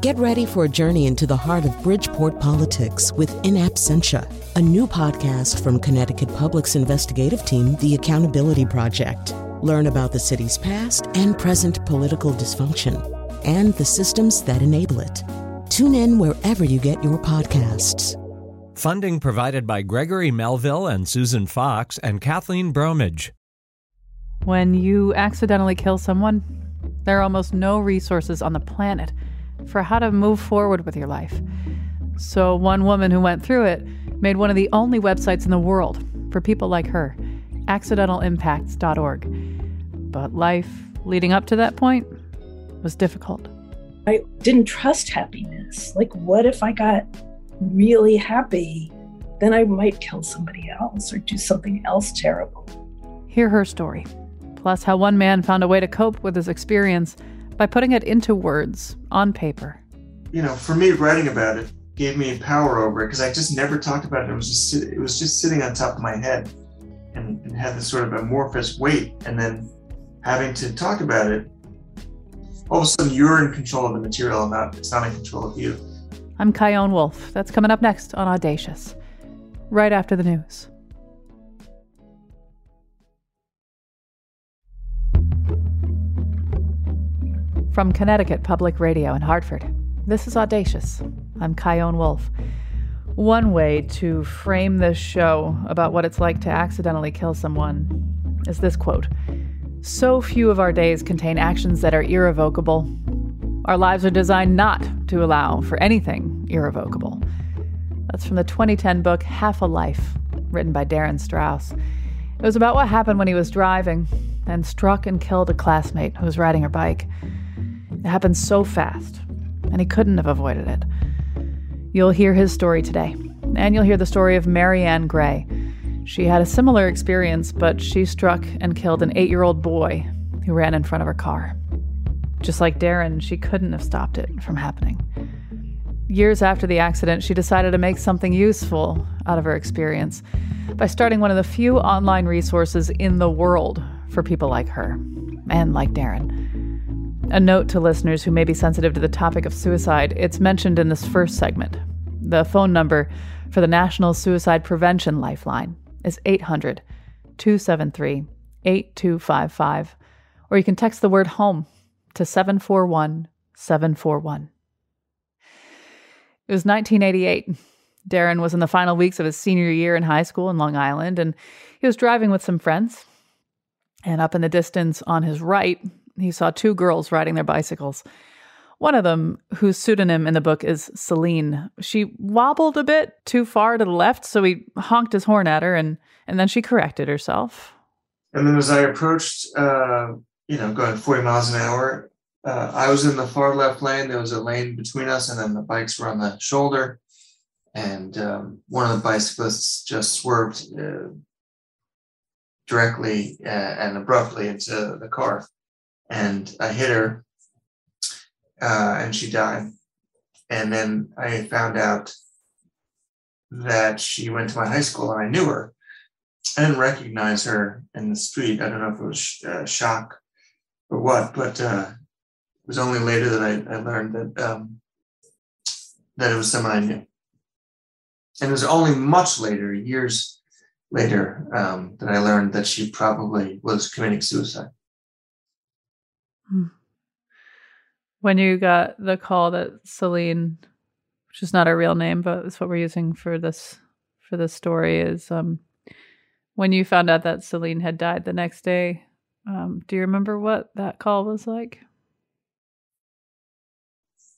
Get ready for a journey into the heart of Bridgeport politics with In Absentia, a new podcast from Connecticut Public's investigative team, The Accountability Project. Learn about the city's past and present political dysfunction and the systems that enable it. Tune in wherever you get your podcasts. Funding provided by Gregory Melville and Susan Fox and Kathleen Bromage. When you accidentally kill someone, there are almost no resources on the planet for how to move forward with your life. So, one woman who went through it made one of the only websites in the world for people like her accidentalimpacts.org. But life leading up to that point was difficult. I didn't trust happiness. Like, what if I got really happy? Then I might kill somebody else or do something else terrible. Hear her story, plus how one man found a way to cope with his experience by putting it into words on paper. You know, for me, writing about it gave me power over it because I just never talked about it. It was just it was just sitting on top of my head and, and had this sort of amorphous weight. And then having to talk about it, all of a sudden you're in control of the material and not it's not in control of you. I'm Chion Wolf. That's coming up next on Audacious, right after the news. From Connecticut Public Radio in Hartford, this is Audacious. I'm Chion Wolf. One way to frame this show about what it's like to accidentally kill someone is this quote So few of our days contain actions that are irrevocable. Our lives are designed not to allow for anything irrevocable. That's from the 2010 book Half a Life, written by Darin Strauss. It was about what happened when he was driving and struck and killed a classmate who was riding her bike. It happened so fast, and he couldn't have avoided it. You'll hear his story today, and you'll hear the story of Maryann Gray. She had a similar experience, but she struck and killed an eight year old boy who ran in front of her car. Just like Darin, she couldn't have stopped it from happening. Years after the accident, she decided to make something useful out of her experience by starting one of the few online resources in the world for people like her and like Darin. A note to listeners who may be sensitive to the topic of suicide it's mentioned in this first segment. The phone number for the National Suicide Prevention Lifeline is 800 273 8255, or you can text the word home to 741 741. It was 1988. Darin was in the final weeks of his senior year in high school in Long Island, and he was driving with some friends. And up in the distance on his right, he saw two girls riding their bicycles. One of them, whose pseudonym in the book is Celine, she wobbled a bit too far to the left, so he honked his horn at her, and and then she corrected herself. And then as I approached, uh, you know, going 40 miles an hour, uh, I was in the far left lane. There was a lane between us, and then the bikes were on the shoulder. And um, one of the bicyclists just swerved uh, directly uh, and abruptly into the car and I hit her, uh, and she died. And then I found out that she went to my high school, and I knew her. I didn't recognize her in the street. I don't know if it was uh, shock or what, but uh, it was only later that I, I learned that um, that it was someone I knew. And it was only much later, years later, um, that I learned that she probably was committing suicide. Hmm. When you got the call that Celine, which is not her real name, but it's what we're using for this for this story, is um, when you found out that Celine had died the next day. Um, do you remember what that call was like?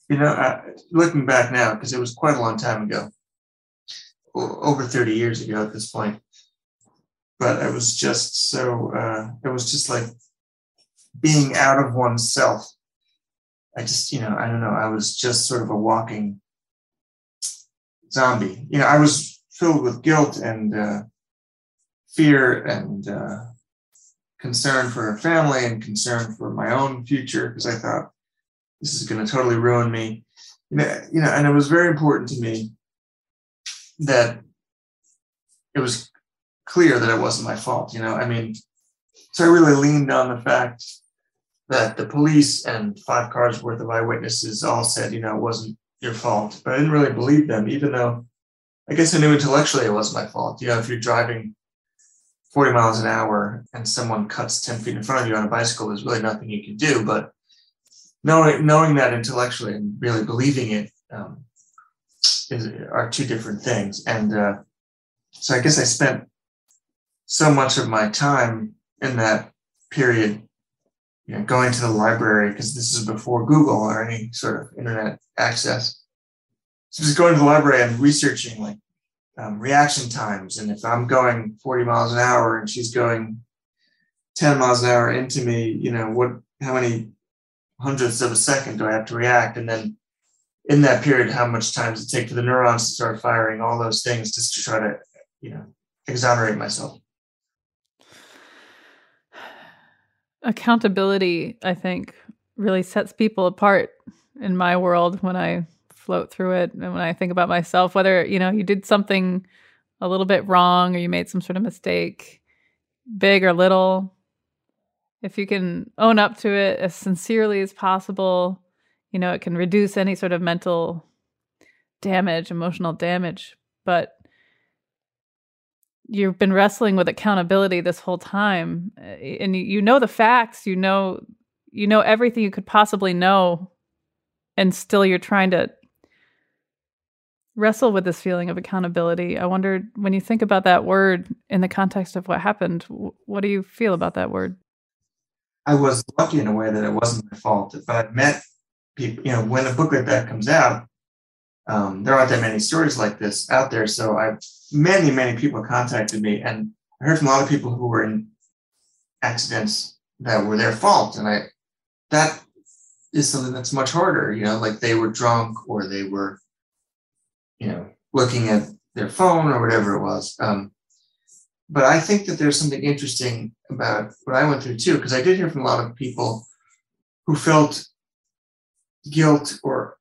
You know, uh, looking back now, because it was quite a long time ago, over 30 years ago at this point. But I was just so, uh, it was just like being out of oneself. I just, you know, I don't know. I was just sort of a walking zombie. You know, I was filled with guilt and uh, fear and uh, concern for her family and concern for my own future because I thought this is going to totally ruin me. You know, you know, and it was very important to me that it was clear that it wasn't my fault. You know, I mean, so I really leaned on the fact that the police and five cars worth of eyewitnesses all said, you know, it wasn't your fault. But I didn't really believe them, even though I guess I knew intellectually it wasn't my fault. You know, if you're driving 40 miles an hour and someone cuts 10 feet in front of you on a bicycle, there's really nothing you can do. But knowing knowing that intellectually and really believing it um, is, are two different things. And uh, so I guess I spent so much of my time in that period you know, going to the library because this is before Google or any sort of internet access. So just going to the library and researching like um, reaction times, and if I'm going 40 miles an hour and she's going 10 miles an hour into me, you know what? How many hundredths of a second do I have to react? And then in that period, how much time does it take for the neurons to start firing? All those things just to try to, you know, exonerate myself. Accountability, I think, really sets people apart in my world when I float through it and when I think about myself, whether, you know, you did something a little bit wrong or you made some sort of mistake, big or little, if you can own up to it as sincerely as possible, you know, it can reduce any sort of mental damage, emotional damage. But you've been wrestling with accountability this whole time eh, and you, know the facts you know you know everything you could possibly know and still you're trying to wrestle with this feeling of accountability. I wondered when you think about that word in the context of what happened what do you feel about that word? I was lucky in a way that it wasn't my fault. If i met people you know when a book like that comes out um, there aren't that many stories like this out there. So I've many, many people contacted me, and I heard from a lot of people who were in accidents that were their fault, and I that is something that's much harder. You know, like they were drunk or they were, you know, looking at their phone or whatever it was. Um, but I think that there's something interesting about what I went through too, because I did hear from a lot of people who felt guilt or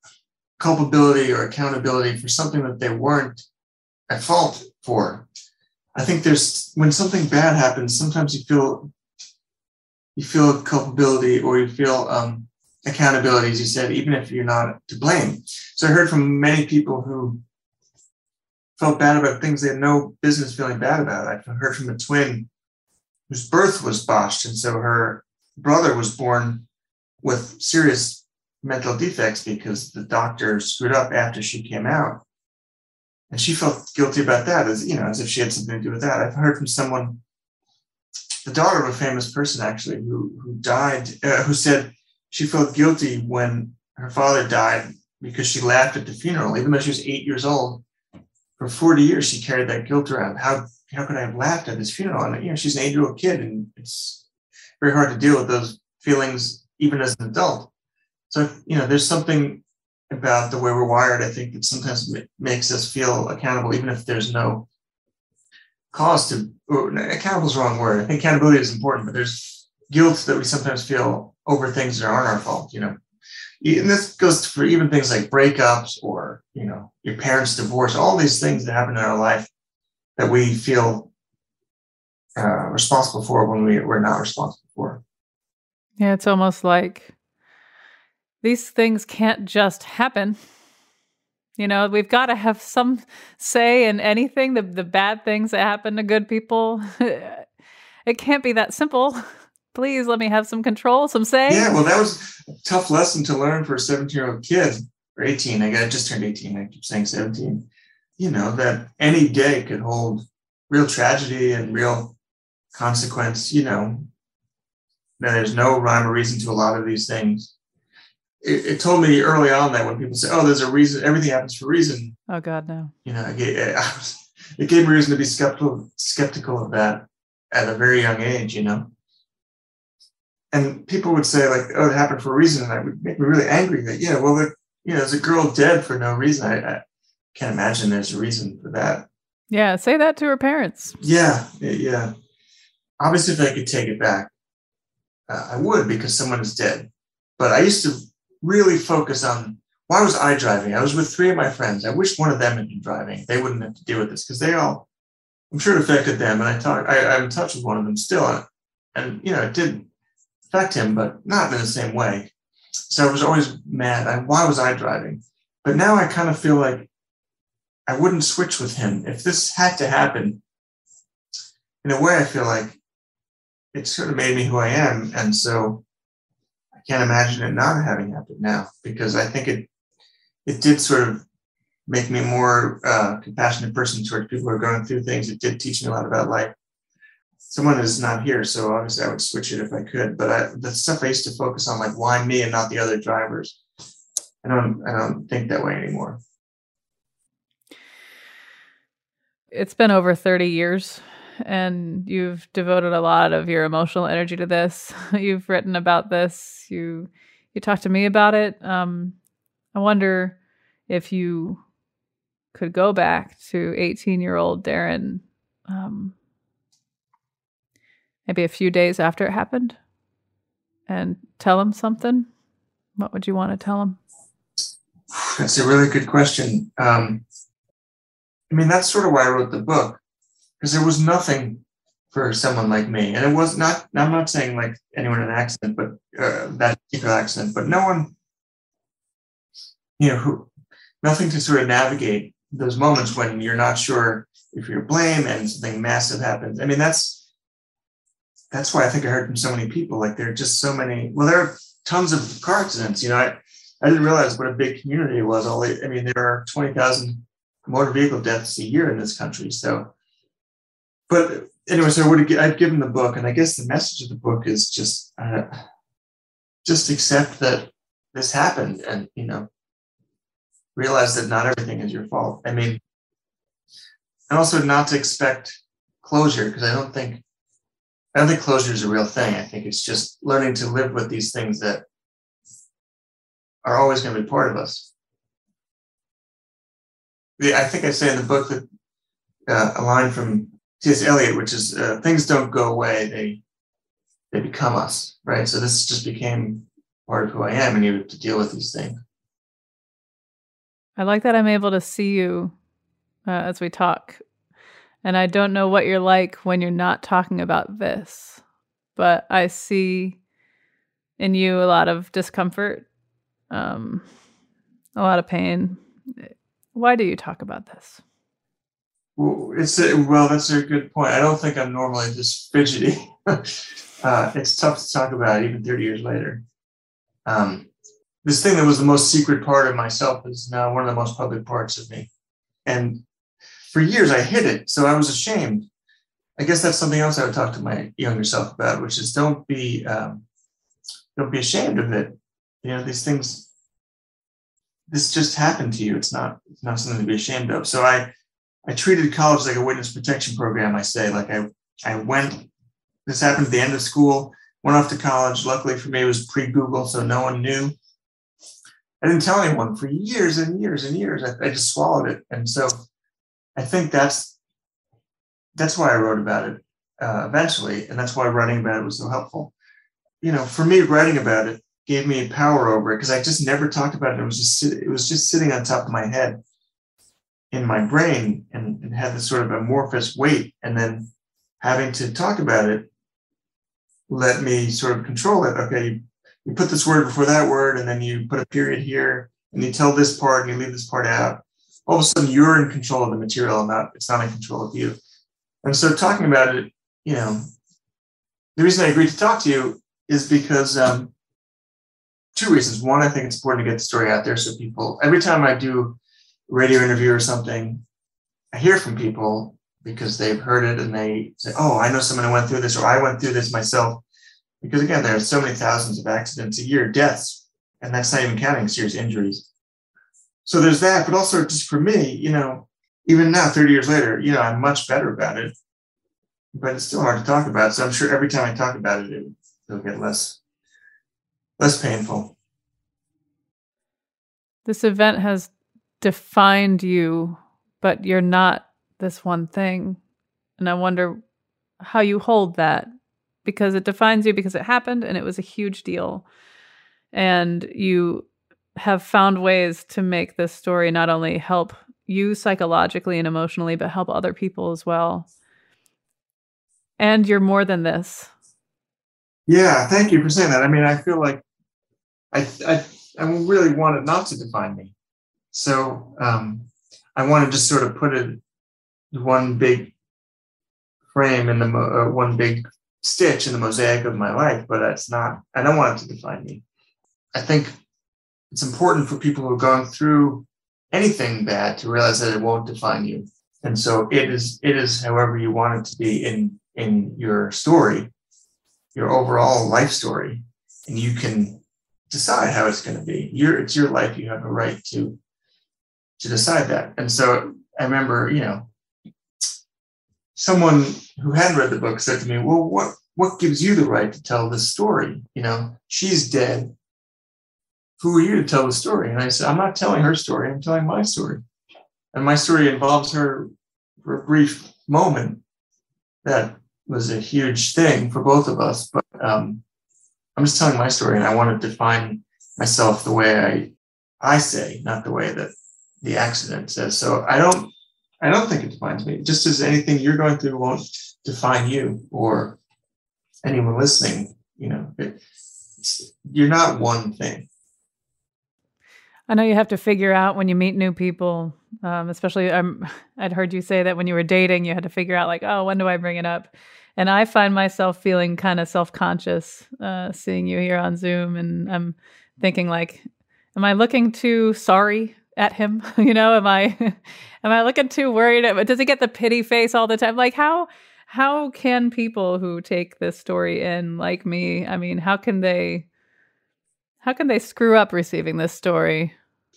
culpability or accountability for something that they weren't at fault for. I think there's when something bad happens, sometimes you feel you feel culpability or you feel um, accountability, as you said, even if you're not to blame. So I heard from many people who felt bad about things they had no business feeling bad about. I heard from a twin whose birth was botched, and so her brother was born with serious mental defects because the doctor screwed up after she came out. And she felt guilty about that, as you know, as if she had something to do with that. I've heard from someone, the daughter of a famous person actually, who who died, uh, who said she felt guilty when her father died because she laughed at the funeral, even though she was eight years old. For 40 years, she carried that guilt around. How how could I have laughed at this funeral? And you know, she's an eight-year-old kid, and it's very hard to deal with those feelings even as an adult. So, you know, there's something about the way we're wired, I think, that sometimes makes us feel accountable, even if there's no cause to, accountable is the wrong word. I think accountability is important, but there's guilt that we sometimes feel over things that aren't our fault, you know. And this goes for even things like breakups or, you know, your parents' divorce, all these things that happen in our life that we feel uh, responsible for when we, we're not responsible for. Yeah, it's almost like these things can't just happen. You know, we've got to have some say in anything, the, the bad things that happen to good people. it can't be that simple. Please let me have some control, some say. Yeah, well, that was a tough lesson to learn for a 17 year old kid or 18. I got just turned 18. I keep saying 17. You know, that any day could hold real tragedy and real consequence. You know, there's no rhyme or reason to a lot of these things it, it, told me early on that when people say, "Oh, there's a reason. Everything happens for a reason." Oh God, no. You know, it gave, it gave me reason to be skeptical skeptical of that at a very young age. You know, and people would say like, "Oh, it happened for a reason," and that would make me really angry. That yeah, well, the, you know, there's a girl dead for no reason. I, I can't imagine there's a reason for that. Yeah, say that to her parents. Yeah, yeah. Obviously, if I could take it back, uh, I would because someone is dead. But I used to really focus on why was I driving? I was with three of my friends. I wish one of them had been driving. They wouldn't have to deal with this because they all, I'm sure it affected them. And I talk, I, I'm in touch with one of them still. And, you know, it did affect him, but not in the same way. So I was always mad. I, why was I driving? But now I kind of feel like I wouldn't switch with him. If this had to happen, in a way, I feel like it sort of made me who I am. And so can't imagine it not having happened now because I think it it did sort of make me a more uh, compassionate person towards people who are going through things. It did teach me a lot about life. Someone is not here, so obviously I would switch it if I could. But I, the stuff I used to focus on, like why me and not the other drivers, I don't I don't think that way anymore. It's been over 30 years and you've devoted a lot of your emotional energy to this. you've written about this. You you talked to me about it. Um, I wonder if you could go back to 18 year old Darin, um, maybe a few days after it happened, and tell him something. What would you want to tell him? That's a really good question. Um, I mean, that's sort of why I wrote the book because there was nothing for someone like me, and it was not. I'm not saying like anyone in an accident, but uh, that particular accident, but no one, you know, who, nothing to sort of navigate those moments when you're not sure if you're blamed and something massive happens. I mean, that's that's why I think I heard from so many people. Like there are just so many. Well, there are tons of car accidents. You know, I I didn't realize what a big community it was. All I mean, there are twenty thousand motor vehicle deaths a year in this country. So but anyway, so I would I'd given the book, and I guess the message of the book is just uh, just accept that this happened, and you know, realize that not everything is your fault. I mean, and also not to expect closure because I don't think I don't think closure is a real thing. I think it's just learning to live with these things that are always going to be part of us. I think I say in the book that uh, a line from T.S. Eliot, which is uh, things don't go away; they they become us, right? So this just became part of who I am, and you have to deal with these things. I like that I'm able to see you uh, as we talk, and I don't know what you're like when you're not talking about this, but I see in you a lot of discomfort, um, a lot of pain. Why do you talk about this? It's a, well, that's a good point. I don't think I'm normally this fidgety. uh, it's tough to talk about even 30 years later. Um, this thing that was the most secret part of myself is now one of the most public parts of me. And for years I hid it, so I was ashamed. I guess that's something else I would talk to my younger self about, which is don't be um, don't be ashamed of it. You know, these things. This just happened to you. It's not it's not something to be ashamed of. So I I treated college like a witness protection program. I say, like I, I went. This happened at the end of school. Went off to college. Luckily for me, it was pre-Google, so no one knew. I didn't tell anyone for years and years and years. I, I just swallowed it, and so I think that's that's why I wrote about it uh, eventually, and that's why writing about it was so helpful. You know, for me, writing about it gave me power over it because I just never talked about it. It was just it was just sitting on top of my head in my brain and, and had this sort of amorphous weight. And then having to talk about it let me sort of control it. Okay you, put this word before that word and then you put a period here and you tell this part and you leave this part out. All of a sudden you're in control of the material and not it's not in control of you. And so talking about it you know the reason i agreed to talk to you is because um, two reasons. One i think it's important to get the story out there so people every time i do radio interview or something, I hear from people because they've heard it and they say, Oh, I know someone who went through this, or I went through this myself. Because again, there are so many thousands of accidents a year, deaths, and that's not even counting serious injuries. So there's that, but also just for me, you know, even now, 30 years later, you know, I'm much better about it, but it's still hard to talk about. So I'm sure every time I talk about it, it will get less, less painful. This event has defined you, but you're not this one thing. And I wonder how you hold that because it defines you because it happened and it was a huge deal. And you have found ways to make this story not only help you psychologically and emotionally, but help other people as well. And you're more than this. Yeah, thank you for saying that. I mean, I feel like I I, I really wanted not to define me, so um, I want to just sort of put it one big frame in the uh, one big stitch in the mosaic of my life, but it's not. I don't want it to define me. I think it's important for people who are going through anything bad to realize that it won't define you. And so it is. It is however you want it to be in in your story, your overall life story, and you can decide how it's going to be. Your it's your life. You have a right to to decide that. And so I remember, you know, someone who hadn't read the book said to me, "Well, what what gives you the right to tell this story? You know, she's dead. Who are you to tell the story?" And I said, "I'm not telling her story. I'm telling my story, and my story involves her for a brief moment that was a huge thing for both of us. But um, I'm just telling my story, and I want to define myself the way I I say, not the way that the accident says. So I don't I don't think it defines me. Just as anything you're going through won't define you or anyone listening. You know, it, you're not one thing. I know you have to figure out when you meet new people, um, especially um, I'd heard you say that when you were dating, you had to figure out like, oh, when do I bring it up? And I find myself feeling kind of self conscious uh, seeing you here on Zoom, and I'm thinking like, am I looking too sorry at him? you know, am I am I looking too worried? Does he get the pity face all the time? Like how how can people who take this story in like me, I mean, how can they how can they screw up receiving this story?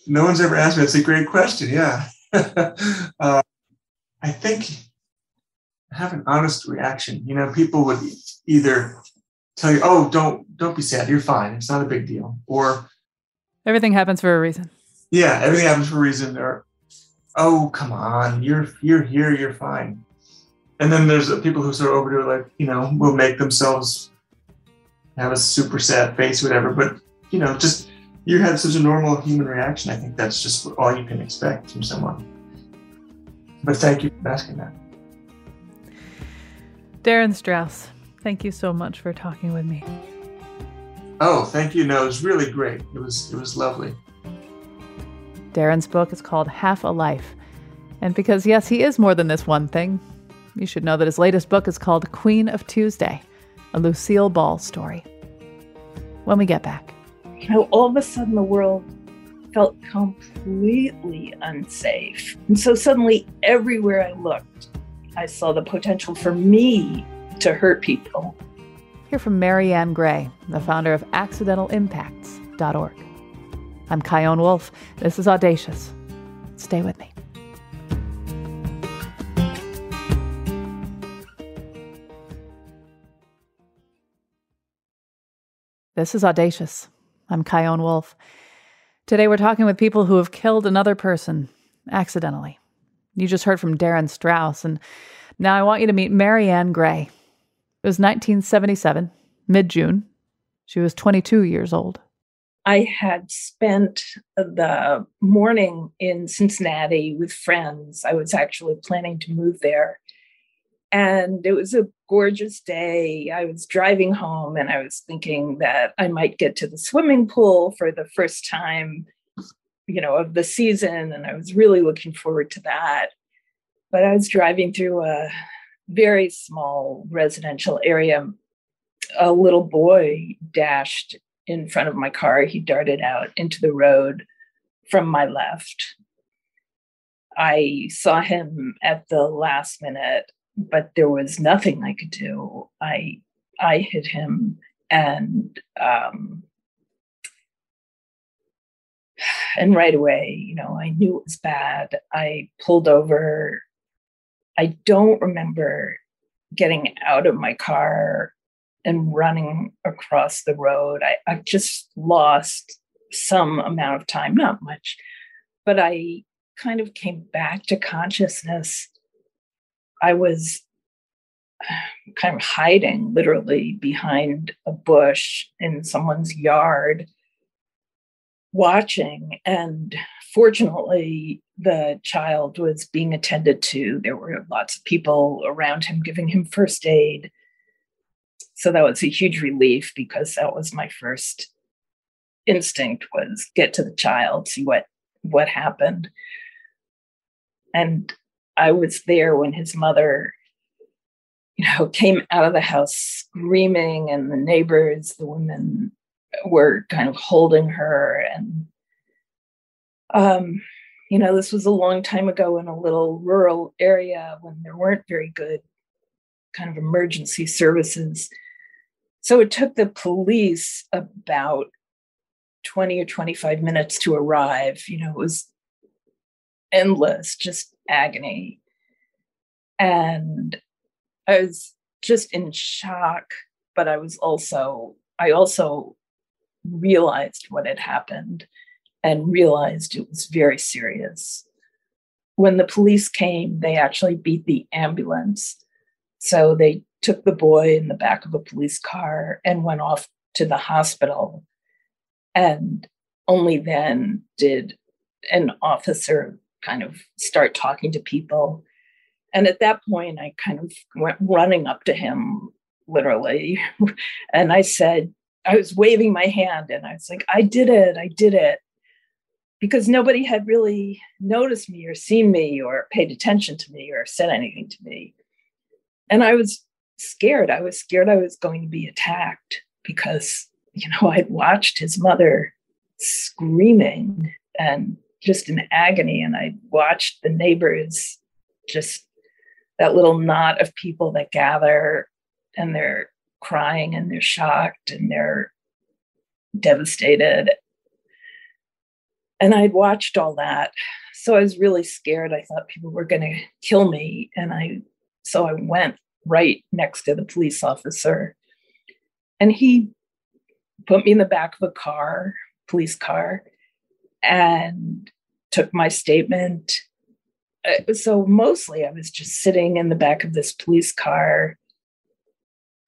No one's ever asked me. That's a great question. Yeah. uh, I think have an honest reaction. You know, people would either tell you, "Oh, don't don't be sad. You're fine. It's not a big deal," or everything happens for a reason. Yeah, everything happens for a reason. Or, "Oh, come on. You're you're here. You're fine." And then there's people who sort of overdo it, like you know, will make themselves have a super sad face, whatever. But you know, just you had such a normal human reaction. I think that's just all you can expect from someone. But thank you for asking that. Darin Strauss, thank you so much for talking with me. Oh, thank you. No, it was really great. It was it was lovely. Darin's book is called Half a Life. And because yes, he is more than this one thing, you should know that his latest book is called Queen of Tuesday, a Lucille Ball story. When we get back. You know, all of a sudden the world felt completely unsafe. And so suddenly everywhere I looked, I saw the potential for me to hurt people. Hear from Maryann Gray, the founder of accidentalimpacts.org. I'm Chion Wolf. This is Audacious. Stay with me. This is Audacious. I'm Chion Wolf. Today we're talking with people who have killed another person accidentally. You just heard from Darin Strauss, and now I want you to meet Maryann Gray. It was 1977, mid June. She was 22 years old. I had spent the morning in Cincinnati with friends. I was actually planning to move there. And it was a gorgeous day. I was driving home and I was thinking that I might get to the swimming pool for the first time you know, of the season. And I was really looking forward to that. But I was driving through a very small residential area. A little boy dashed in front of my car. He darted out into the road from my left. I saw him at the last minute, but there was nothing I could do. I I hit him and um, and right away, you know, I knew it was bad. I pulled over. I don't remember getting out of my car and running across the road. I, I just lost some amount of time, not much, but I kind of came back to consciousness. I was kind of hiding literally behind a bush in someone's yard watching. And fortunately, the child was being attended to. There were lots of people around him giving him first aid. So that was a huge relief because that was my first instinct was get to the child, see what what happened. And I was there when his mother, you know, came out of the house screaming, and the neighbors, the women were kind of holding her. And, um, you know, this was a long time ago in a little rural area when there weren't very good kind of emergency services. So it took the police about 20 or 25 minutes to arrive. You know, it was endless, just agony. And I was just in shock, but I was also, I also realized what had happened and realized it was very serious. When the police came, they actually beat the ambulance. So they took the boy in the back of a police car and went off to the hospital. And only then did an officer kind of start talking to people. And at that point, I kind of went running up to him, literally. and I said, I was waving my hand and I was like, I did it, I did it. Because nobody had really noticed me or seen me or paid attention to me or said anything to me. And I was scared. I was scared I was going to be attacked because, you know, I'd watched his mother screaming and just in agony. And I watched the neighbors just that little knot of people that gather and they're crying and they're shocked and they're devastated. And I'd watched all that. So I was really scared. I thought people were going to kill me. And I, so I went right next to the police officer. And he put me in the back of a car, police car, and took my statement. Uh, so mostly I was just sitting in the back of this police car,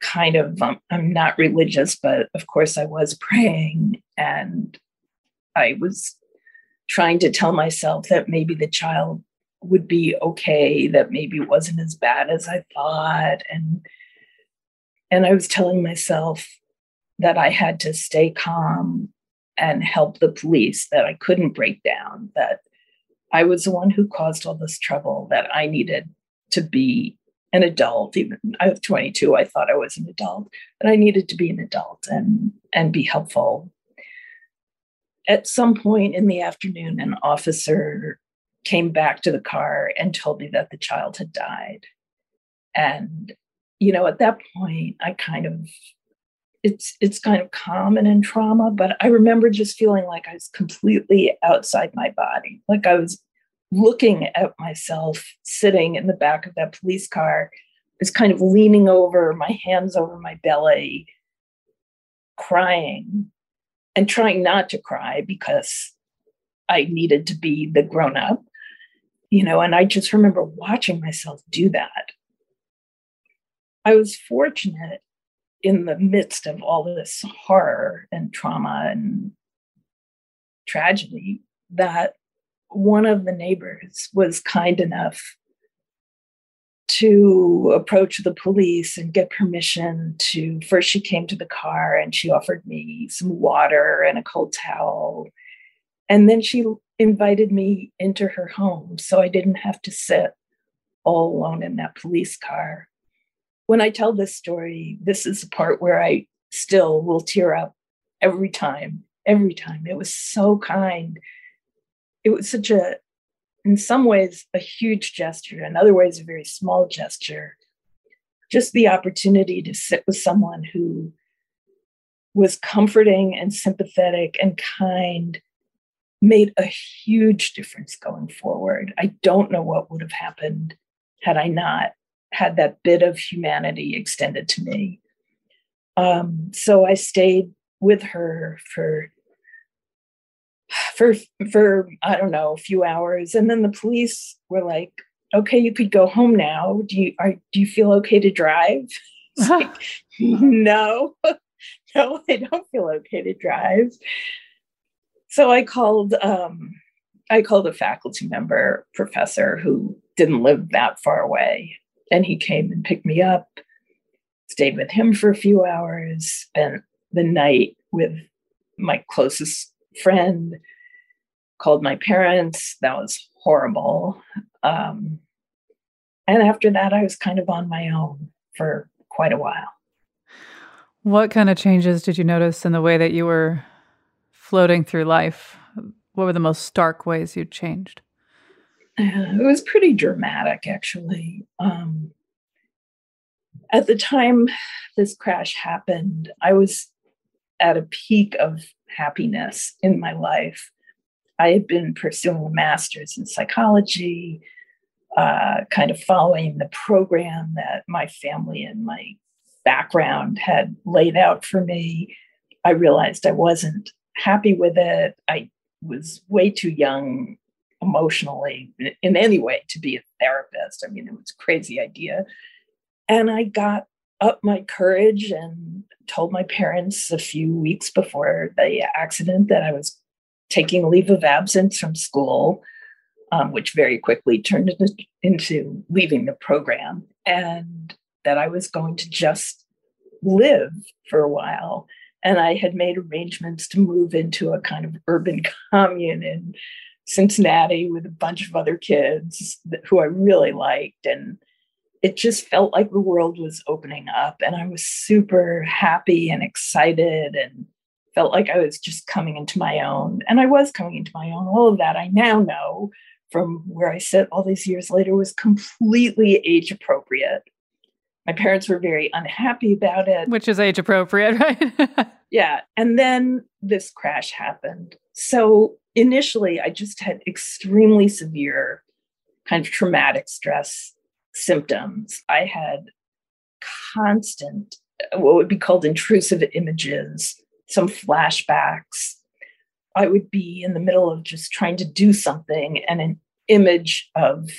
kind of, um, I'm not religious, but of course I was praying and I was trying to tell myself that maybe the child would be okay, that maybe wasn't as bad as I thought. And and I was telling myself that I had to stay calm and help the police, that I couldn't break down, that I was the one who caused all this trouble, that I needed to be an adult. Even I was 22, I thought I was an adult, but I needed to be an adult and and be helpful. At some point in the afternoon, an officer came back to the car and told me that the child had died. And, you know, at that point, I kind of it's it's kind of common in trauma, but I remember just feeling like I was completely outside my body. Like I was looking at myself sitting in the back of that police car, was kind of leaning over, my hands over my belly, crying and trying not to cry because I needed to be the grown up, you know, and I just remember watching myself do that. I was fortunate in the midst of all this horror and trauma and tragedy that one of the neighbors was kind enough to approach the police and get permission to first she came to the car and she offered me some water and a cold towel and then she invited me into her home so i didn't have to sit all alone in that police car when I tell this story, this is the part where I still will tear up every time, every time. It was so kind. It was such a, in some ways, a huge gesture, in other ways, a very small gesture. Just the opportunity to sit with someone who was comforting and sympathetic and kind made a huge difference going forward. I don't know what would have happened had I not had that bit of humanity extended to me. Um, so I stayed with her for for for I don't know a few hours, and then the police were like, "Okay, you could go home now. Do you are do you feel okay to drive?" like, no, no, I don't feel okay to drive. So I called um, I called a faculty member professor who didn't live that far away and he came and picked me up stayed with him for a few hours, spent the night with my closest friend, called my parents. That was horrible. Um, and after that, I was kind of on my own for quite a while. What kind of changes did you notice in the way that you were floating through life? What were the most stark ways you changed? it was pretty dramatic, actually. Um, at the time this crash happened, I was at a peak of happiness in my life. I had been pursuing a master's in psychology, uh, kind of following the program that my family and my background had laid out for me. I realized I wasn't happy with it. I was way too young emotionally in any way to be a therapist. I mean, it was a crazy idea. And I got up my courage and told my parents a few weeks before the accident that I was taking leave of absence from school, um, which very quickly turned into, into leaving the program, and that I was going to just live for a while. And I had made arrangements to move into a kind of urban commune in Cincinnati with a bunch of other kids who I really liked. And it just felt like the world was opening up. And I was super happy and excited and felt like I was just coming into my own. And I was coming into my own. All of that I now know from where I sit all these years later was completely age appropriate. My parents were very unhappy about it. Which is age appropriate, right? yeah. And then this crash happened. So initially, I just had extremely severe kind of traumatic stress symptoms. I had constant, what would be called intrusive images, some flashbacks. I would be in the middle of just trying to do something, and an image of,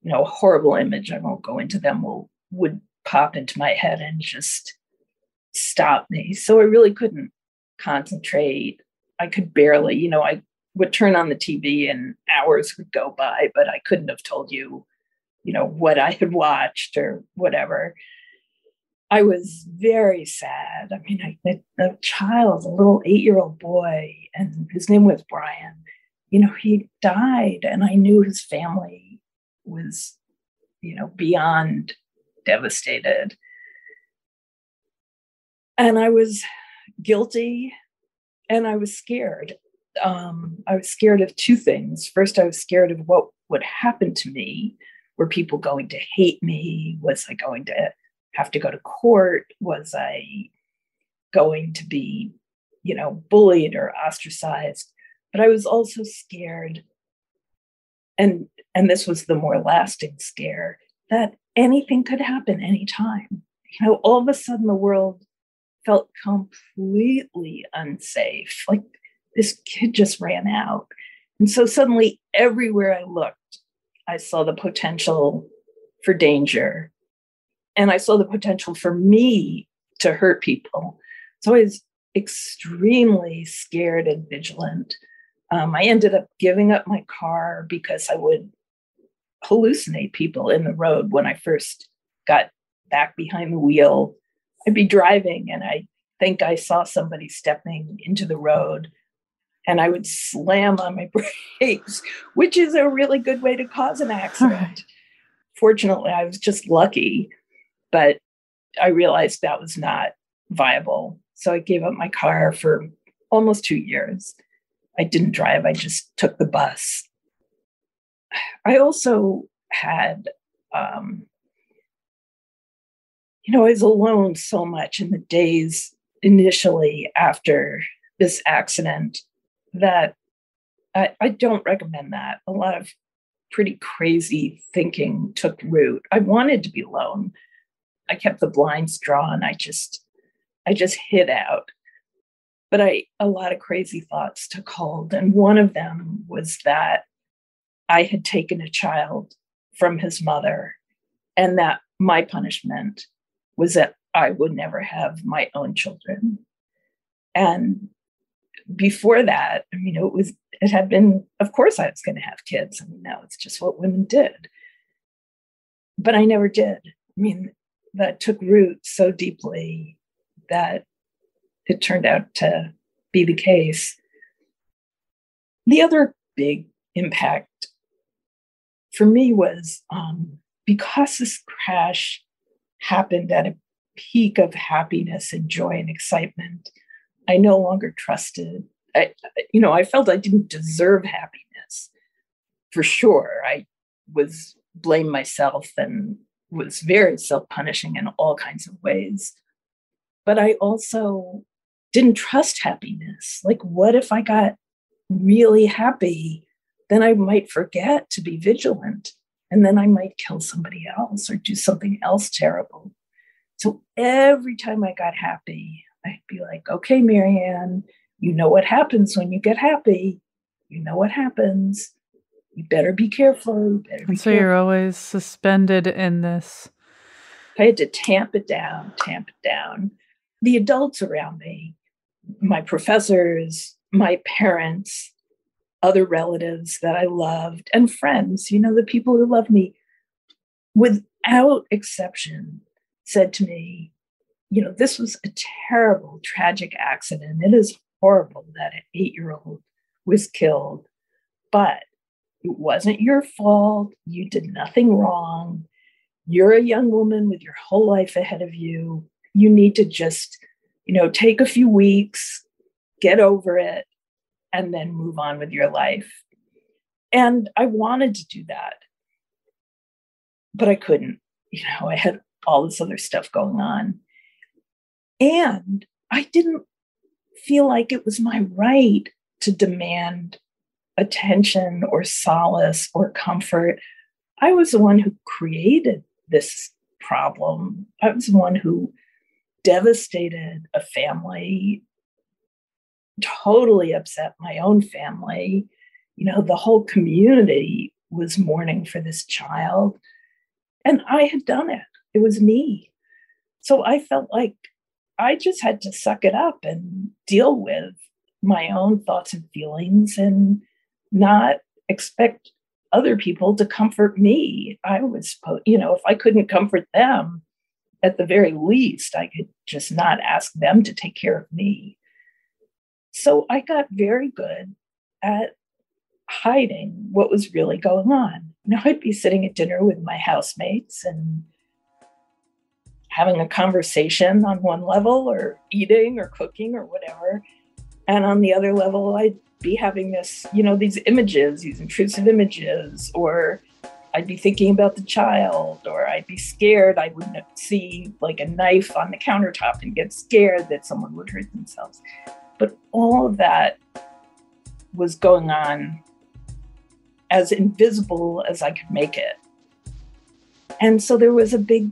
you know, a horrible image, I won't go into them, will would pop into my head and just stop me. So I really couldn't concentrate. I could barely, you know, I would turn on the TV and hours would go by, but I couldn't have told you, you know, what I had watched or whatever. I was very sad. I mean, I, a child, a little eight year old boy, and his name was Brian, you know, he died, and I knew his family was, you know, beyond devastated. And I was guilty and I was scared um, I was scared of two things. First, I was scared of what would happen to me. Were people going to hate me? Was I going to have to go to court? Was I going to be, you know, bullied or ostracized? But I was also scared, and and this was the more lasting scare that anything could happen anytime. You know, all of a sudden the world felt completely unsafe. Like this kid just ran out. And so suddenly, everywhere I looked, I saw the potential for danger. And I saw the potential for me to hurt people. So I was extremely scared and vigilant. Um, I ended up giving up my car because I would hallucinate people in the road when I first got back behind the wheel. I'd be driving and I think I saw somebody stepping into the road and I would slam on my brakes, which is a really good way to cause an accident. Right. Fortunately, I was just lucky, but I realized that was not viable. So I gave up my car for almost two years. I didn't drive, I just took the bus. I also had, um, you know, I was alone so much in the days initially after this accident that I, I don't recommend that. A lot of pretty crazy thinking took root. I wanted to be alone. I kept the blinds drawn. I just, I just hid out. But I, a lot of crazy thoughts took hold. And one of them was that I had taken a child from his mother and that my punishment was that I would never have my own children. And before that, I mean, it was, it had been, of course, I was going to have kids. I mean, now it's just what women did. But I never did. I mean, that took root so deeply that it turned out to be the case. The other big impact for me was um, because this crash happened at a peak of happiness and joy and excitement, I no longer trusted. I, you know, I felt I didn't deserve happiness for sure. I was blame myself and was very self-punishing in all kinds of ways. But I also didn't trust happiness. Like, what if I got really happy? Then I might forget to be vigilant and then I might kill somebody else or do something else terrible. So every time I got happy, I'd be like, okay, Maryann, you know what happens when you get happy. You know what happens. You better be careful. You better be and so careful. you're always suspended in this. I had to tamp it down, tamp it down. The adults around me, my professors, my parents, other relatives that I loved, and friends, you know, the people who love me, without exception, said to me, you know, this was a terrible, tragic accident. It is horrible that an eight year old was killed, but it wasn't your fault. You did nothing wrong. You're a young woman with your whole life ahead of you. You need to just, you know, take a few weeks, get over it, and then move on with your life. And I wanted to do that, but I couldn't. You know, I had all this other stuff going on. And I didn't feel like it was my right to demand attention or solace or comfort. I was the one who created this problem. I was the one who devastated a family, totally upset my own family. You know, the whole community was mourning for this child. And I had done it, it was me. So I felt like I just had to suck it up and deal with my own thoughts and feelings and not expect other people to comfort me. I was, you know, if I couldn't comfort them, at the very least, I could just not ask them to take care of me. So I got very good at hiding what was really going on. You know, I'd be sitting at dinner with my housemates and having a conversation on one level or eating or cooking or whatever. And on the other level, I'd be having this, you know, these images, these intrusive images, or I'd be thinking about the child, or I'd be scared I would see like a knife on the countertop and get scared that someone would hurt themselves. But all of that was going on as invisible as I could make it. And so there was a big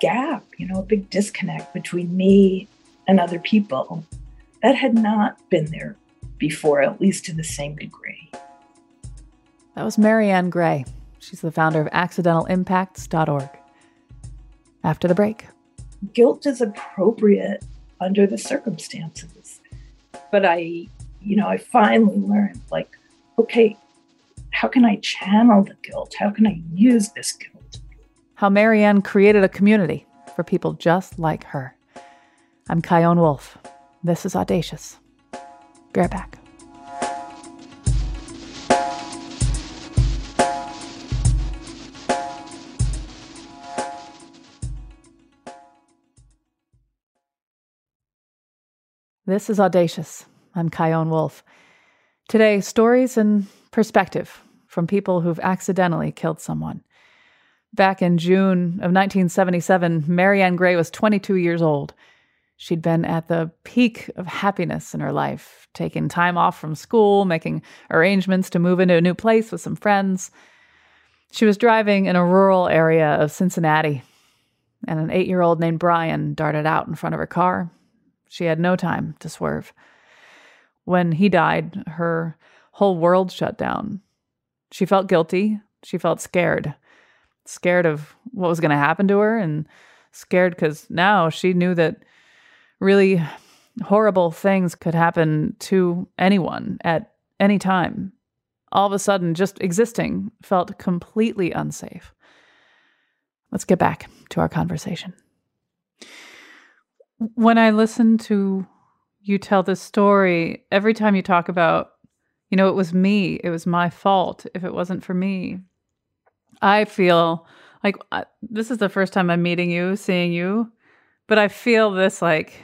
gap, you know, a big disconnect between me and other people that had not been there before, at least to the same degree. That was Maryann Gray. She's the founder of accidentalimpacts.org. After the break, guilt is appropriate under the circumstances. But I, you know, I finally learned like, okay, how can I channel the guilt? How can I use this guilt? How Maryann created a community for people just like her. I'm Chion Wolf. This is Audacious. Be right back. This is Audacious. I'm Chion Wolf. Today, stories and perspective from people who've accidentally killed someone. Back in June of 1977, Maryann Gray was 22 years old. She'd been at the peak of happiness in her life, taking time off from school, making arrangements to move into a new place with some friends. She was driving in a rural area of Cincinnati, and an eight year old named Brian darted out in front of her car she had no time to swerve. When he died, her whole world shut down. She felt guilty. She felt scared. Scared of what was going to happen to her, and scared because now she knew that really horrible things could happen to anyone at any time. All of a sudden, just existing felt completely unsafe. Let's get back to our conversation. When I listen to you tell this story, every time you talk about, you know, it was me, it was my fault if it wasn't for me, I feel like uh, this is the first time I'm meeting you, seeing you, but I feel this like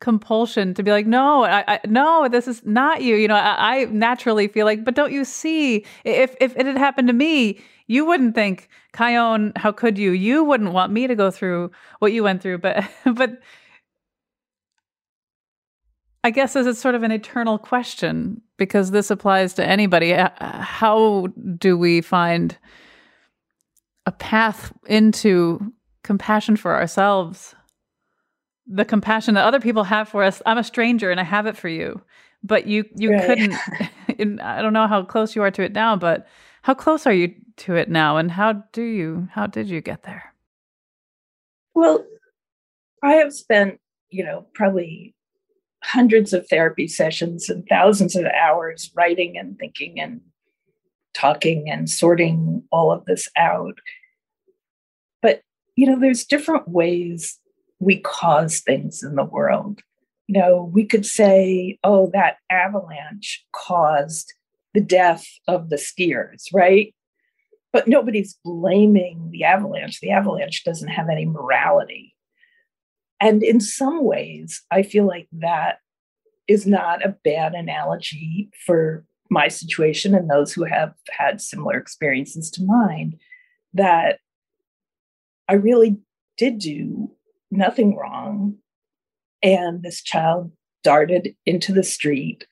compulsion to be like, no, I, I no, this is not you. You know, I, I, naturally feel like, but don't you see? If if it had happened to me, you wouldn't think, Chion, how could you? You wouldn't want me to go through what you went through, but but. I guess this is sort of an eternal question because this applies to anybody. Uh, how do we find a path into compassion for ourselves the compassion that other people have for us i'm a stranger and i have it for you but you you right. couldn't i don't know how close you are to it now but how close are you to it now and how do you how did you get there well i have spent you know probably hundreds of therapy sessions and thousands of hours writing and thinking and talking and sorting all of this out. But, you know, there's different ways we cause things in the world. You know, we could say, oh, that avalanche caused the death of the skiers, right? But nobody's blaming the avalanche. The avalanche doesn't have any morality. And in some ways, I feel like that is not a bad analogy for my situation and those who have had similar experiences to mine that I really did do nothing wrong. And this child darted into the street.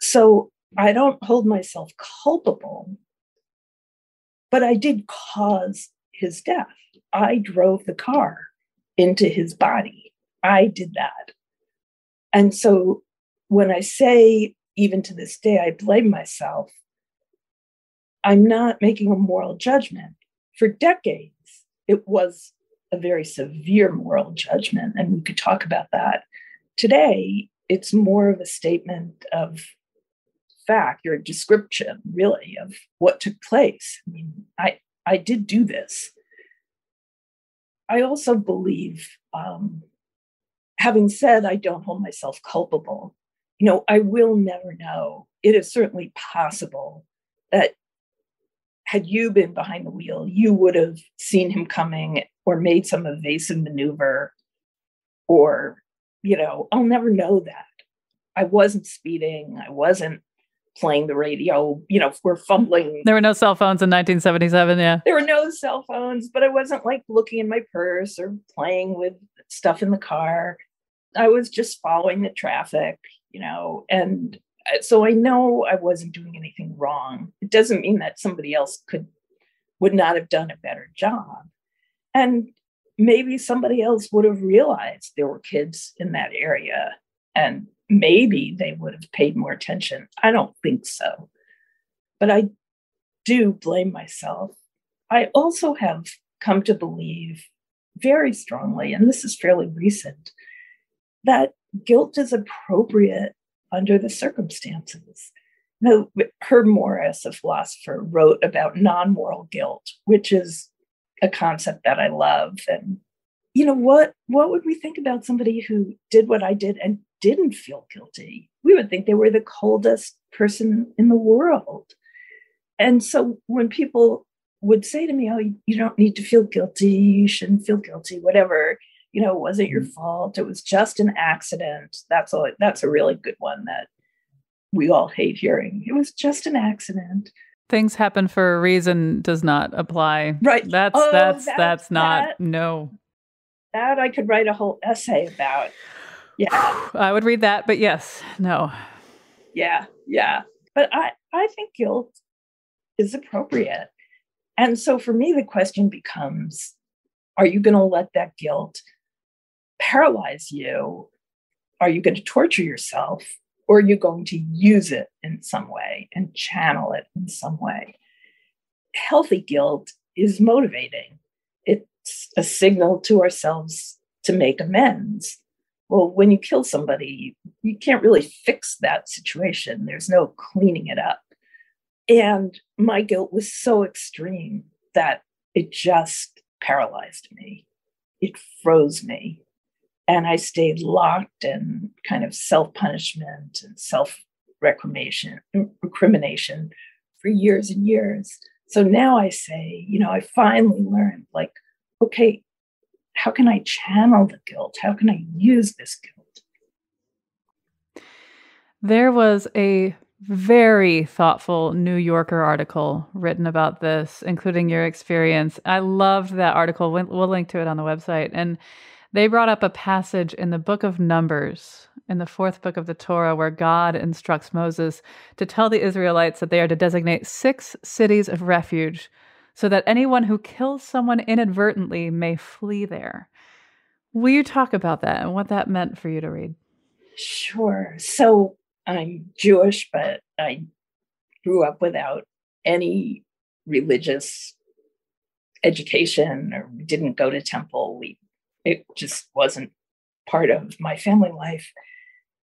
So I don't hold myself culpable, but I did cause his death. I drove the car into his body. I did that. And so when I say, even to this day, I blame myself, I'm not making a moral judgment. For decades, it was a very severe moral judgment, and we could talk about that. Today, it's more of a statement of fact a description, really, of what took place. I mean, I, I did do this. I also believe, um, having said I don't hold myself culpable, you know, I will never know. It is certainly possible that had you been behind the wheel, you would have seen him coming or made some evasive maneuver, or, you know, I'll never know that. I wasn't speeding, I wasn't playing the radio, you know, we're fumbling. There were no cell phones in 1977, yeah. There were no cell phones, but I wasn't like looking in my purse or playing with stuff in the car. I was just following the traffic, you know, and uh, so I know I wasn't doing anything wrong. It doesn't mean that somebody else could would not have done a better job. And maybe somebody else would have realized there were kids in that area and maybe they would have paid more attention. I don't think so. But I do blame myself. I also have come to believe very strongly, and this is fairly recent, that guilt is appropriate under the circumstances. Now, Herb Morris, a philosopher, wrote about non moral guilt, which is a concept that I love. And, you know, what, what would we think about somebody who did what I did and didn't feel guilty? We would think they were the coldest person in the world. And so when people would say to me, Oh, you don't need to feel guilty, you shouldn't feel guilty, whatever, you know, it wasn't your mm-hmm. fault. It was just an accident. That's all. That's a really good one that we all hate hearing. It was just an accident. Things happen for a reason does not apply. Right. That's oh, that's that's, that's not that, no. That I could write a whole essay about. Yeah. I would read that, but yes, no. Yeah, yeah. But I I think guilt is appropriate. And so for me the question becomes are you going to let that guilt paralyze you, are you going to torture yourself or are you going to use it in some way and channel it in some way? Healthy guilt is motivating. It's a signal to ourselves to make amends. Well, when you kill somebody, you can't really fix that situation. There's no cleaning it up. And my guilt was so extreme that it just paralyzed me. it froze me. And I stayed locked in kind of self punishment and self recrimination, recrimination for years and years. So now I say, you know, I finally learned like, okay, how can I channel the guilt? How can I use this guilt? There was a very thoughtful New Yorker article written about this, including your experience. I loved that article. We'll link to it on the website. And they brought up a passage in the book of Numbers, in the fourth book of the Torah, where God instructs Moses to tell the Israelites that they are to designate six cities of refuge so that anyone who kills someone inadvertently may flee there. Will you talk about that and what that meant for you to read? Sure. So I'm Jewish, but I grew up without any religious education or didn't go to temple. We it just wasn't part of my family life.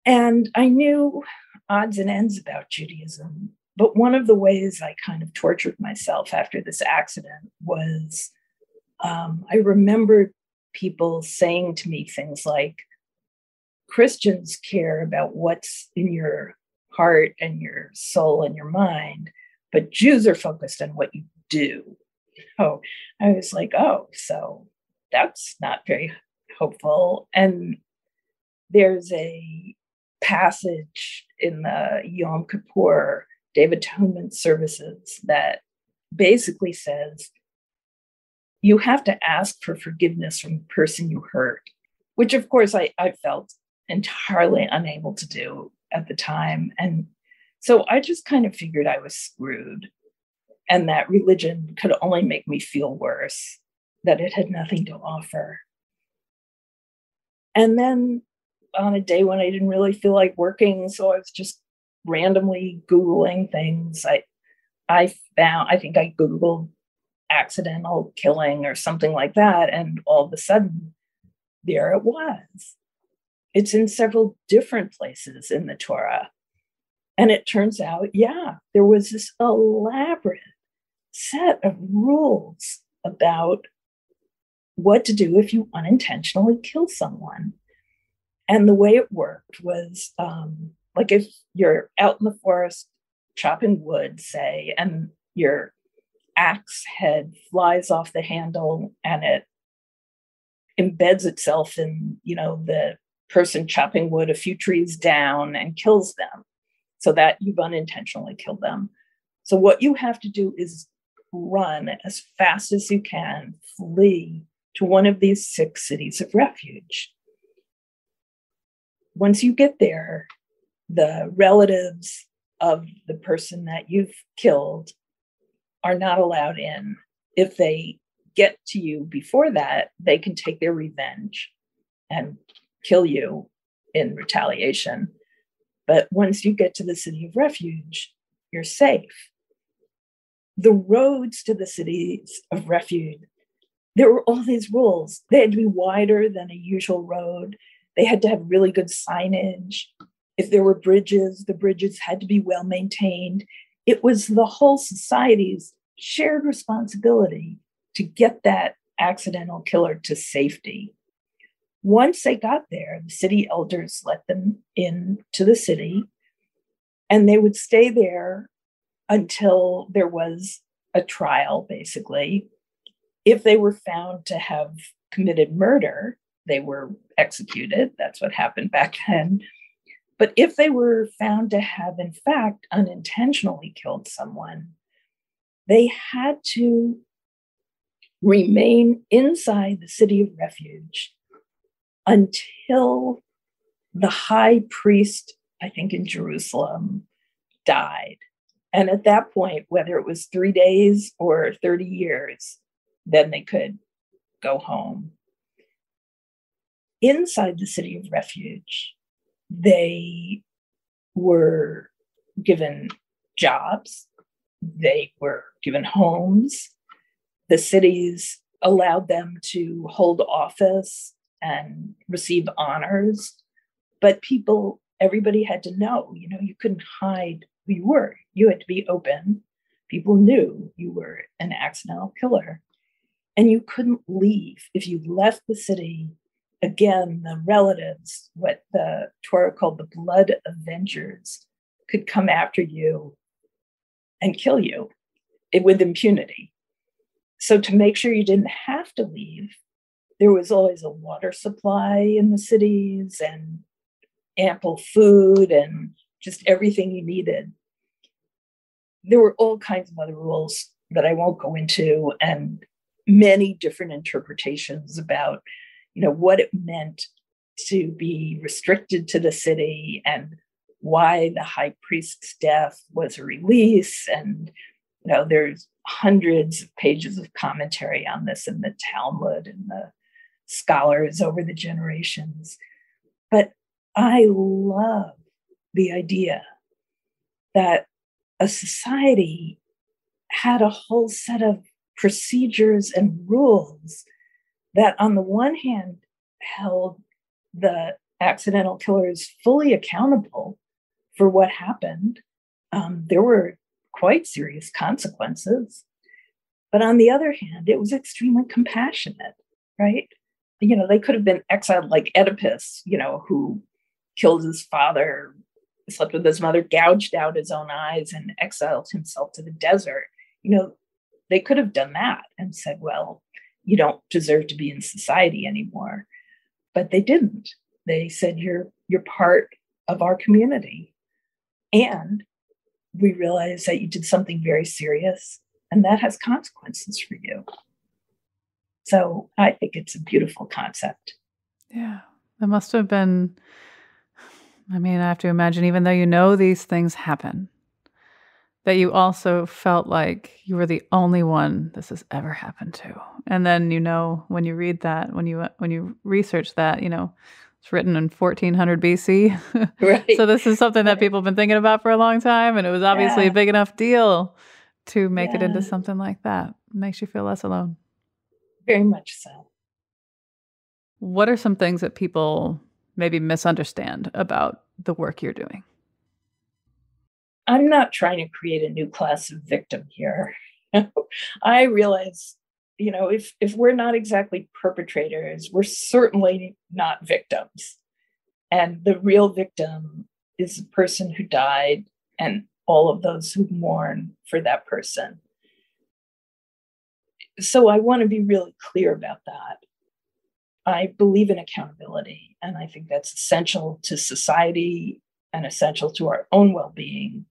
And I knew odds and ends about Judaism. But one of the ways I kind of tortured myself after this accident was um, I remembered people saying to me things like, Christians care about what's in your heart and your soul and your mind, but Jews are focused on what you do. So I was like, oh, so that's not very hopeful. And there's a passage in the Yom Kippur Day of Atonement services that basically says you have to ask for forgiveness from the person you hurt, which of course I, I felt entirely unable to do at the time. And so I just kind of figured I was screwed and that religion could only make me feel worse, that it had nothing to offer. And then on a day when I didn't really feel like working, so I was just randomly Googling things. I I found I think I Googled accidental killing or something like that, and all of a sudden there it was. It's in several different places in the Torah. And it turns out, yeah, there was this elaborate set of rules about what to do if you unintentionally kill someone. And the way it worked was um, like if you're out in the forest chopping wood, say, and your axe head flies off the handle and it embeds itself in, you know, the person chopping wood a few trees down and kills them so that you've unintentionally killed them. So, what you have to do is run as fast as you can, flee to one of these six cities of refuge. Once you get there, the relatives of the person that you've killed are not allowed in. If they get to you before that, they can take their revenge and kill you in retaliation. But once you get to the city of refuge, you're safe. The roads to the cities of refuge, there were all these rules. They had to be wider than a usual road. They had to have really good signage. If there were bridges, the bridges had to be well maintained. It was the whole society's shared responsibility to get that accidental killer to safety. Once they got there, the city elders let them into the city, and they would stay there until there was a trial, basically. If they were found to have committed murder, they were executed. That's what happened back then. But if they were found to have, in fact, unintentionally killed someone, they had to remain inside the city of refuge until the high priest, I think in Jerusalem, died. And at that point, whether it was three days or 30 years, then they could go home. Inside the city of refuge, they were given jobs, they were given homes. The cities allowed them to hold office and receive honors. But people, everybody had to know, you know, you couldn't hide who you were. You had to be open. People knew you were an accidental killer. and you couldn't leave. If you left the city, again, the relatives, what the Torah called the blood avengers, could come after you and kill you with impunity. So, to make sure you didn't have to leave, there was always a water supply in the cities and ample food and just everything you needed. There were all kinds of other rules that I won't go into, and many different interpretations about you know what it meant to be restricted to the city and why the high priest's death was a release. And you know there's hundreds of pages of commentary on this in the talmud and the scholars over the generations. But i love the idea that a society had a whole set of procedures and rules that, on the one hand, held the accidental killers fully accountable for what happened. Um, there were quite serious consequences. But on the other hand, it was extremely compassionate, right? You know, they could have been exiled like Oedipus, you know, who killed his father, slept with his mother, gouged out his own eyes, and exiled himself to the desert. You know, they could have done that and said, well, you don't deserve to be in society anymore. But they didn't. They said, you're, you're part of our community. And we realize that you did something very serious and that has consequences for you. So I think it's a beautiful concept. Yeah. That must have been, I mean, I have to imagine, even though you know these things happen, that you also felt like you were the only one this has ever happened to. And then you know when you read that, when you when you research that, you know, it's written in 1400 BC. Right. so this is something that people have been thinking about for a long time and it was obviously yeah. a big enough deal to make yeah. it into something like that. It makes you feel less alone. Very much so. What are some things that people maybe misunderstand about the work you're doing? I'm not trying to create a new class of victim here. I realize, you know, if if we're not exactly perpetrators, we're certainly not victims. And the real victim is the person who died and all of those who mourn for that person. So I want to be really clear about that. I believe in accountability, and I think that's essential to society and essential to our own well being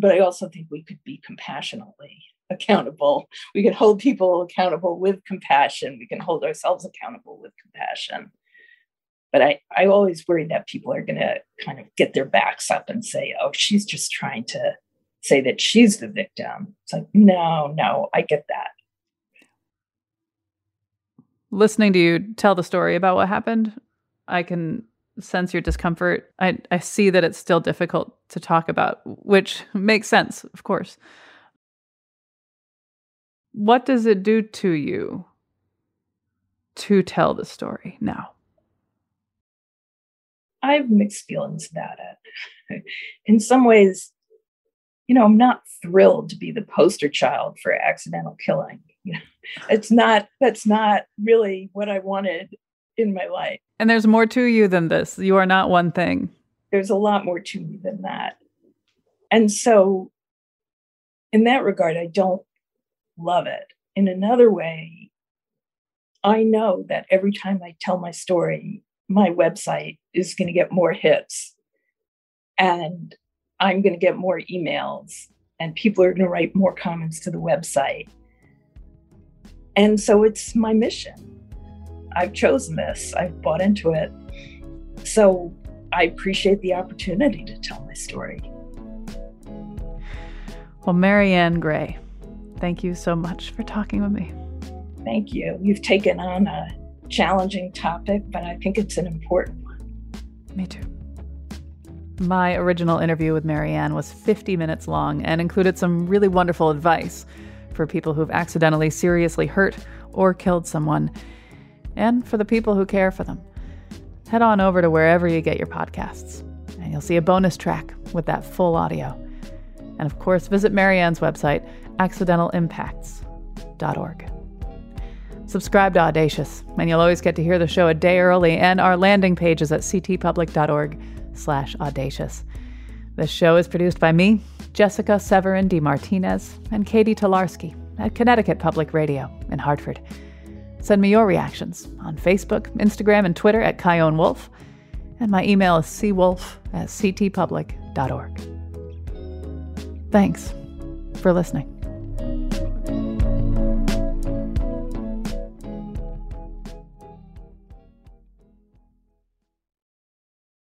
but I also think we could be compassionately accountable. We could hold people accountable with compassion. We can hold ourselves accountable with compassion. But I, I always worry that people are going to kind of get their backs up and say, oh, she's just trying to say that she's the victim. It's like, no, no, I get that. Listening to you tell the story about what happened, I can sense your discomfort. I, I see that it's still difficult to talk about, which makes sense, of course. What does it do to you to tell the story now? I have mixed feelings about it. In some ways, you know, I'm not thrilled to be the poster child for accidental killing. You know, it's not, that's not really what I wanted in my life. And there's more to you than this. You are not one thing. There's a lot more to me than that. And so, in that regard, I don't love it. In another way, I know that every time I tell my story, my website is going to get more hits and I'm going to get more emails and people are going to write more comments to the website. And so it's my mission. I've chosen this, I've bought into it. So I appreciate the opportunity to tell my story. Well, Maryann Gray, thank you so much for talking with me. Thank you. You've taken on a challenging topic, but I think it's an important one. Me too. My original interview with Maryann was 50 minutes long and included some really wonderful advice for people who've accidentally seriously hurt or killed someone and for the people who care for them. Head on over to wherever you get your podcasts, and you'll see a bonus track with that full audio. And of course, visit Maryann's website, accidentalimpacts.org. Subscribe to Audacious, and you'll always get to hear the show a day early, and our landing page is at ctpublic.org slash audacious. This show is produced by me, Jessica Severin DeMartinez, and Katie Tolarski at Connecticut Public Radio in Hartford. Send me your reactions on Facebook, Instagram, and Twitter at Chion Wolf, and my email is cwolf at ctpublic.org. Thanks for listening.